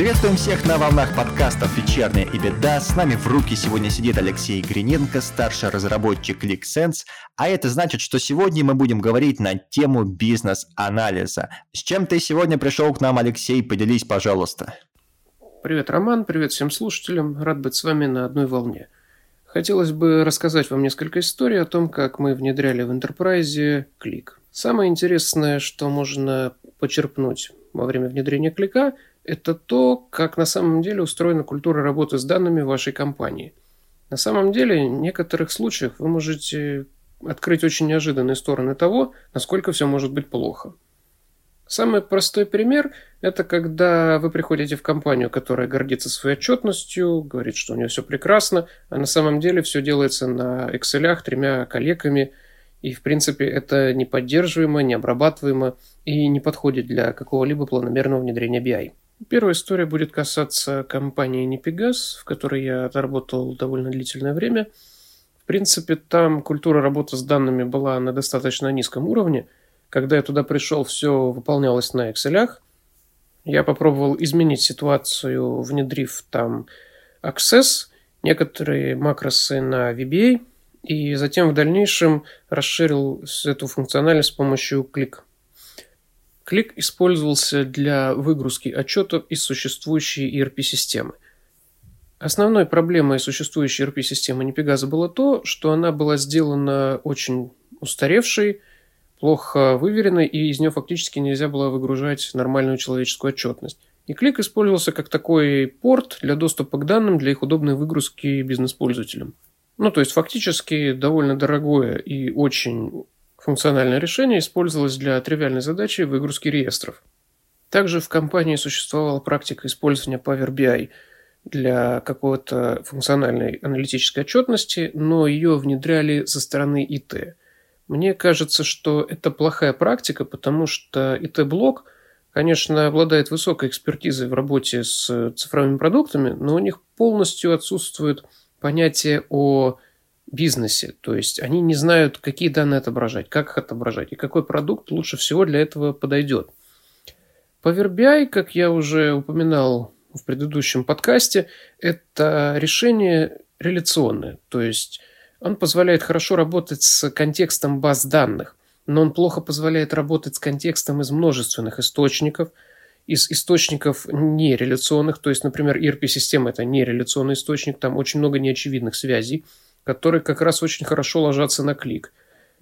Приветствуем всех на волнах подкастов «Вечерняя и беда». С нами в руки сегодня сидит Алексей Гриненко, старший разработчик ClickSense. А это значит, что сегодня мы будем говорить на тему бизнес-анализа. С чем ты сегодня пришел к нам, Алексей? Поделись, пожалуйста. Привет, Роман. Привет всем слушателям. Рад быть с вами на одной волне. Хотелось бы рассказать вам несколько историй о том, как мы внедряли в Enterprise клик. Самое интересное, что можно почерпнуть во время внедрения клика – это то, как на самом деле устроена культура работы с данными вашей компании. На самом деле, в некоторых случаях вы можете открыть очень неожиданные стороны того, насколько все может быть плохо. Самый простой пример – это когда вы приходите в компанию, которая гордится своей отчетностью, говорит, что у нее все прекрасно, а на самом деле все делается на Excel тремя коллегами, и, в принципе, это не поддерживаемо, не обрабатываемо и не подходит для какого-либо планомерного внедрения BI. Первая история будет касаться компании Непегас, в которой я отработал довольно длительное время. В принципе, там культура работы с данными была на достаточно низком уровне. Когда я туда пришел, все выполнялось на Excel. Я попробовал изменить ситуацию, внедрив там Access, некоторые макросы на VBA, и затем в дальнейшем расширил эту функциональность с помощью клик. Клик использовался для выгрузки отчетов из существующей ERP-системы. Основной проблемой существующей ERP-системы Непегаза было то, что она была сделана очень устаревшей, плохо выверенной, и из нее фактически нельзя было выгружать нормальную человеческую отчетность. И клик использовался как такой порт для доступа к данным для их удобной выгрузки бизнес-пользователям. Ну, то есть фактически довольно дорогое и очень Функциональное решение использовалось для тривиальной задачи выгрузки реестров. Также в компании существовала практика использования Power BI для какой-то функциональной аналитической отчетности, но ее внедряли со стороны ИТ. Мне кажется, что это плохая практика, потому что ИТ-блок, конечно, обладает высокой экспертизой в работе с цифровыми продуктами, но у них полностью отсутствует понятие о бизнесе. То есть они не знают, какие данные отображать, как их отображать и какой продукт лучше всего для этого подойдет. Power BI, как я уже упоминал в предыдущем подкасте, это решение реляционное. То есть он позволяет хорошо работать с контекстом баз данных, но он плохо позволяет работать с контекстом из множественных источников, из источников нереляционных, то есть, например, ERP-система – это нереляционный источник, там очень много неочевидных связей – которые как раз очень хорошо ложатся на клик.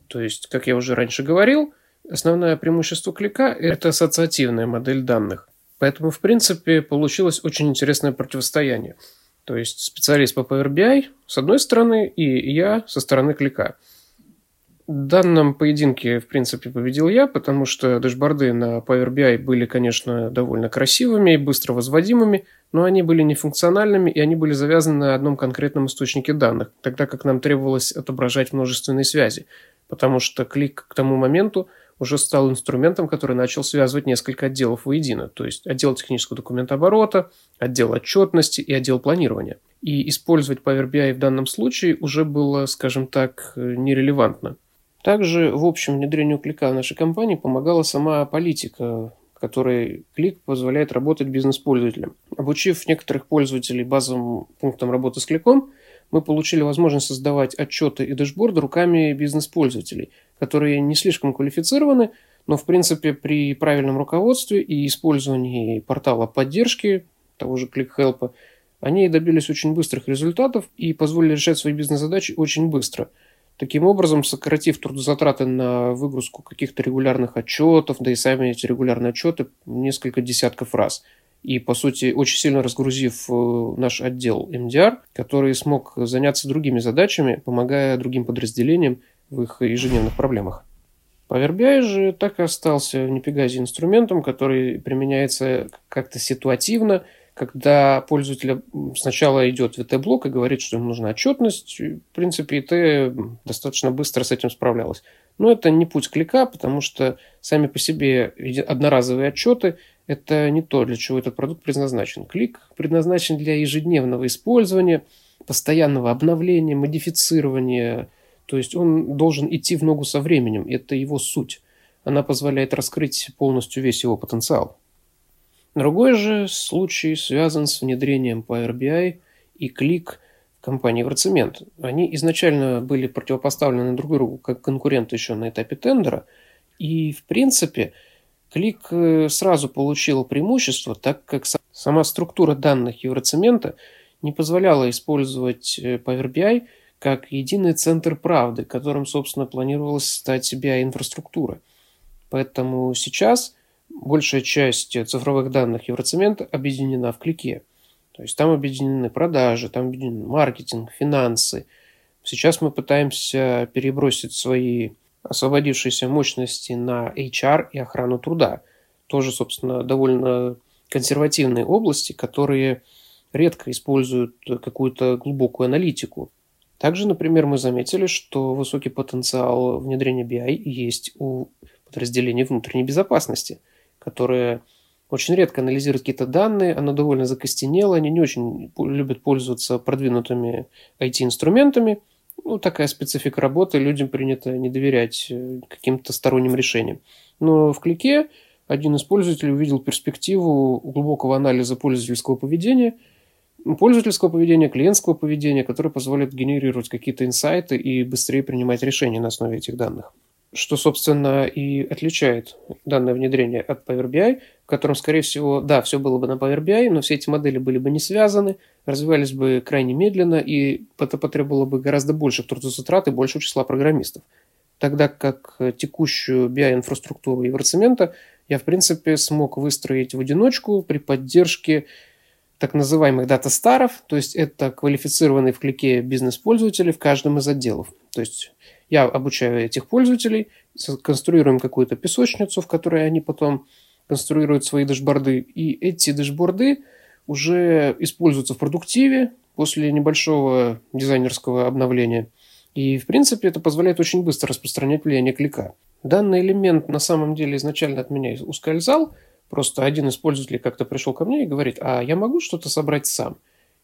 То есть, как я уже раньше говорил, основное преимущество клика – это ассоциативная модель данных. Поэтому, в принципе, получилось очень интересное противостояние. То есть специалист по Power BI с одной стороны и я со стороны клика – в данном поединке, в принципе, победил я, потому что дэшборды на Power BI были, конечно, довольно красивыми и быстро возводимыми, но они были нефункциональными и они были завязаны на одном конкретном источнике данных, тогда как нам требовалось отображать множественные связи, потому что клик к тому моменту уже стал инструментом, который начал связывать несколько отделов воедино, то есть отдел технического документооборота, отдел отчетности и отдел планирования. И использовать Power BI в данном случае уже было, скажем так, нерелевантно. Также в общем внедрению клика в нашей компании помогала сама политика, которой клик позволяет работать бизнес-пользователям. Обучив некоторых пользователей базовым пунктам работы с кликом, мы получили возможность создавать отчеты и дэшборды руками бизнес-пользователей, которые не слишком квалифицированы, но в принципе при правильном руководстве и использовании портала поддержки, того же ClickHelp, они добились очень быстрых результатов и позволили решать свои бизнес-задачи очень быстро – Таким образом, сократив трудозатраты на выгрузку каких-то регулярных отчетов, да и сами эти регулярные отчеты несколько десятков раз. И, по сути, очень сильно разгрузив э, наш отдел MDR, который смог заняться другими задачами, помогая другим подразделениям в их ежедневных проблемах. Power BI же так и остался в Непегазе инструментом, который применяется как-то ситуативно – когда пользователь сначала идет в ИТ-блок и говорит, что ему нужна отчетность, в принципе, ИТ достаточно быстро с этим справлялась. Но это не путь клика, потому что сами по себе одноразовые отчеты – это не то, для чего этот продукт предназначен. Клик предназначен для ежедневного использования, постоянного обновления, модифицирования, То есть он должен идти в ногу со временем. Это его суть. Она позволяет раскрыть полностью весь его потенциал. Другой же случай связан с внедрением Power BI и в компании Евроцемент. Они изначально были противопоставлены друг другу как конкуренты еще на этапе тендера. И, в принципе, Клик э, сразу получил преимущество, так как сама структура данных Евроцемента не позволяла использовать э, Power BI как единый центр правды, которым, собственно, планировалось стать BI-инфраструктура. Поэтому сейчас большая часть цифровых данных Евроцемента объединена в клике. То есть там объединены продажи, там объединены маркетинг, финансы. Сейчас мы пытаемся перебросить свои освободившиеся мощности на HR и охрану труда. Тоже, собственно, довольно консервативные области, которые редко используют какую-то глубокую аналитику. Также, например, мы заметили, что высокий потенциал внедрения BI есть у подразделений внутренней безопасности, которые очень редко анализируют какие-то данные, оно довольно закостенело, они не очень любят пользоваться продвинутыми IT-инструментами. Ну, такая специфика работы, людям принято не доверять э, каким-то сторонним решениям. Но в клике один из пользователей увидел перспективу глубокого анализа пользовательского поведения – пользовательского поведения, клиентского поведения, которое позволит генерировать какие-то инсайты и быстрее принимать решения на основе этих данных. Что, собственно, и отличает данное внедрение от Power BI, в котором, скорее всего, да, все было бы на Power BI, но все эти модели были бы не связаны, развивались бы крайне медленно, и это потребовало бы гораздо больше трудозатрат и большего числа программистов. Тогда как текущую BI-инфраструктуру Евроцемента я, в принципе, смог выстроить в одиночку при поддержке так называемых дата-старов, то есть это квалифицированные в клике бизнес-пользователи в каждом из отделов. То есть я обучаю этих пользователей, конструируем какую-то песочницу, в которой они потом конструируют свои дашборды, и эти дашборды уже используются в продуктиве после небольшого дизайнерского обновления. И, в принципе, это позволяет очень быстро распространять влияние клика. Данный элемент на самом деле изначально от меня ускользал – Просто один из пользователей как-то пришел ко мне и говорит, а я могу что-то собрать сам?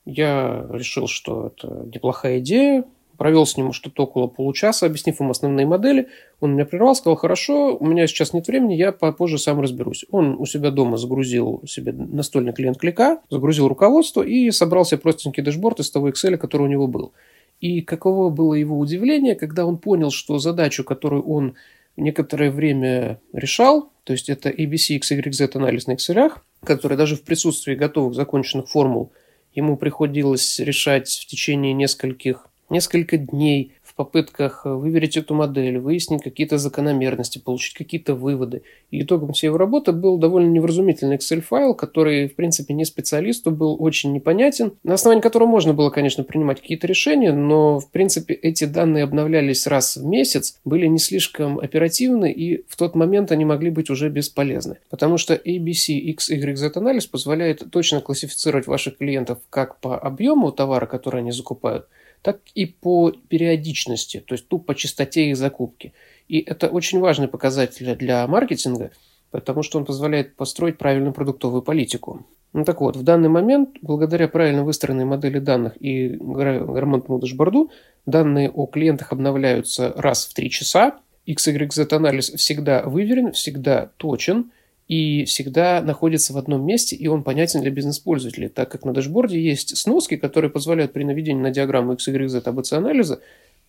Я решил, что это неплохая идея, провел с ним что-то около получаса, объяснив ему основные модели. Он меня прервал, сказал, хорошо, у меня сейчас нет времени, я попозже сам разберусь. Он у себя дома загрузил себе настольный клиент клика, загрузил руководство и собрал себе простенький дашборд из того Excel, который у него был. И каково было его удивление, когда он понял, что задачу, которую он некоторое время решал, то есть это ABC, XYZ анализ на Excel, который даже в присутствии готовых законченных формул ему приходилось решать в течение нескольких, несколько дней, в попытках э, выверить эту модель, выяснить какие-то закономерности, получить какие-то выводы. И итогом всей его работы был довольно невразумительный Excel-файл, который, в принципе, не специалисту был очень непонятен, на основании которого можно было, конечно, принимать какие-то решения, но, в принципе, эти данные обновлялись раз в месяц, были не слишком оперативны, и в тот момент они могли быть уже бесполезны. Потому что ABC XYZ анализ позволяет точно классифицировать ваших клиентов как по объему товара, который они закупают, так и по периодичности, то есть тупо по частоте их закупки. И это очень важный показатель для маркетинга, потому что он позволяет построить правильную продуктовую политику. Ну так вот, в данный момент, благодаря правильно выстроенной модели данных и грамотному дашборду, данные о клиентах обновляются раз в три часа, XYZ анализ всегда выверен, всегда точен – и всегда находится в одном месте, и он понятен для бизнес-пользователей, так как на дашборде есть сноски, которые позволяют при наведении на диаграмму X, Y, Z, ABC анализа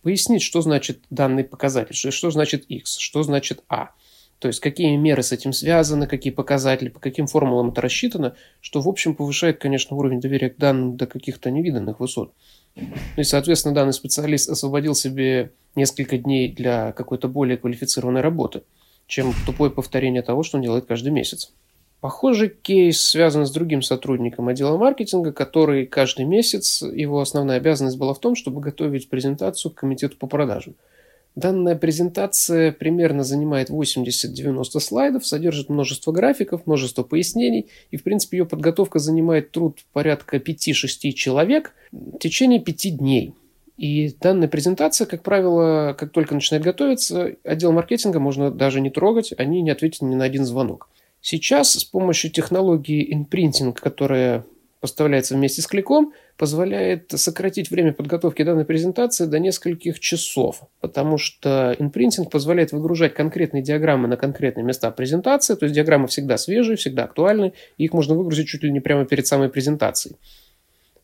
пояснить, что значит данный показатель, что значит X, что значит A. То есть, какие меры с этим связаны, какие показатели, по каким формулам это рассчитано, что, в общем, повышает, конечно, уровень доверия к данным до каких-то невиданных высот. Ну и, соответственно, данный специалист освободил себе несколько дней для какой-то более квалифицированной работы – чем тупое повторение того, что он делает каждый месяц. Похожий кейс связан с другим сотрудником отдела маркетинга, который каждый месяц, его основная обязанность была в том, чтобы готовить презентацию к комитету по продажам. Данная презентация примерно занимает 80-90 слайдов, содержит множество графиков, множество пояснений, и, в принципе, ее подготовка занимает труд порядка 5-6 человек в течение 5 дней – и данная презентация, как правило, как только начинает готовиться, отдел маркетинга можно даже не трогать, они не ответят ни на один звонок. Сейчас с помощью технологии инпринтинг, которая поставляется вместе с кликом, позволяет сократить время подготовки данной презентации до нескольких часов, потому что инпринтинг позволяет выгружать конкретные диаграммы на конкретные места презентации, то есть диаграммы всегда свежие, всегда актуальны, и их можно выгрузить чуть ли не прямо перед самой презентацией.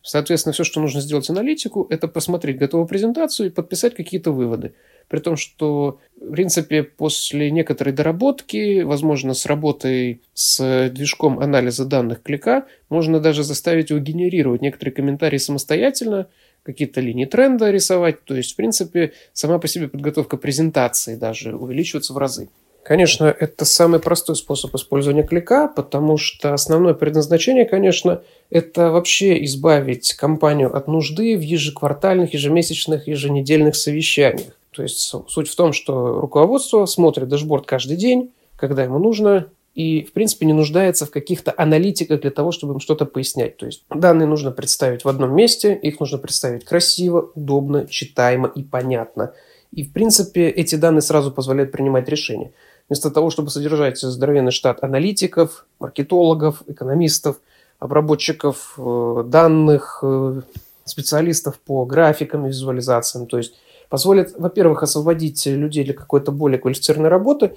Соответственно, все, что нужно сделать аналитику, это посмотреть готовую презентацию и подписать какие-то выводы. При том, что, в принципе, после некоторой доработки, возможно, с работой с движком анализа данных клика, можно даже заставить его генерировать некоторые комментарии самостоятельно, какие-то линии тренда рисовать. То есть, в принципе, сама по себе подготовка презентации даже увеличивается в разы. Конечно, это самый простой способ использования клика, потому что основное предназначение, конечно, это вообще избавить компанию от нужды в ежеквартальных, ежемесячных, еженедельных совещаниях. То есть суть в том, что руководство смотрит дашборд каждый день, когда ему нужно, и, в принципе, не нуждается в каких-то аналитиках для того, чтобы им что-то пояснять. То есть данные нужно представить в одном месте, их нужно представить красиво, удобно, читаемо и понятно. И, в принципе, эти данные сразу позволяют принимать решения. Вместо того, чтобы содержать здоровенный штат аналитиков, маркетологов, экономистов, обработчиков э, данных, э, специалистов по графикам и визуализациям. То есть позволит, во-первых, освободить людей для какой-то более квалифицированной работы.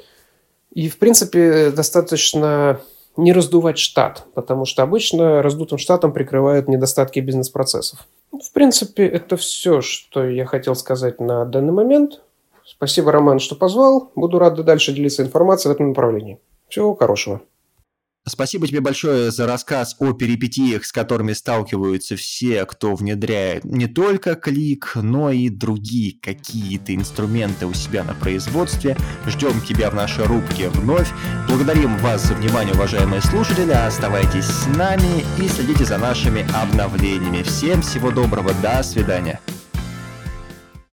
И, в принципе, достаточно не раздувать штат, потому что обычно раздутым штатом прикрывают недостатки бизнес-процессов. В принципе, это все, что я хотел сказать на данный момент. Спасибо, Роман, что позвал. Буду рад дальше делиться информацией в этом направлении. Всего хорошего. Спасибо тебе большое за рассказ о перипетиях, с которыми сталкиваются все, кто внедряет не только клик, но и другие какие-то инструменты у себя на производстве. Ждем тебя в нашей рубке вновь. Благодарим вас за внимание, уважаемые слушатели. Оставайтесь с нами и следите за нашими обновлениями. Всем всего доброго. До свидания.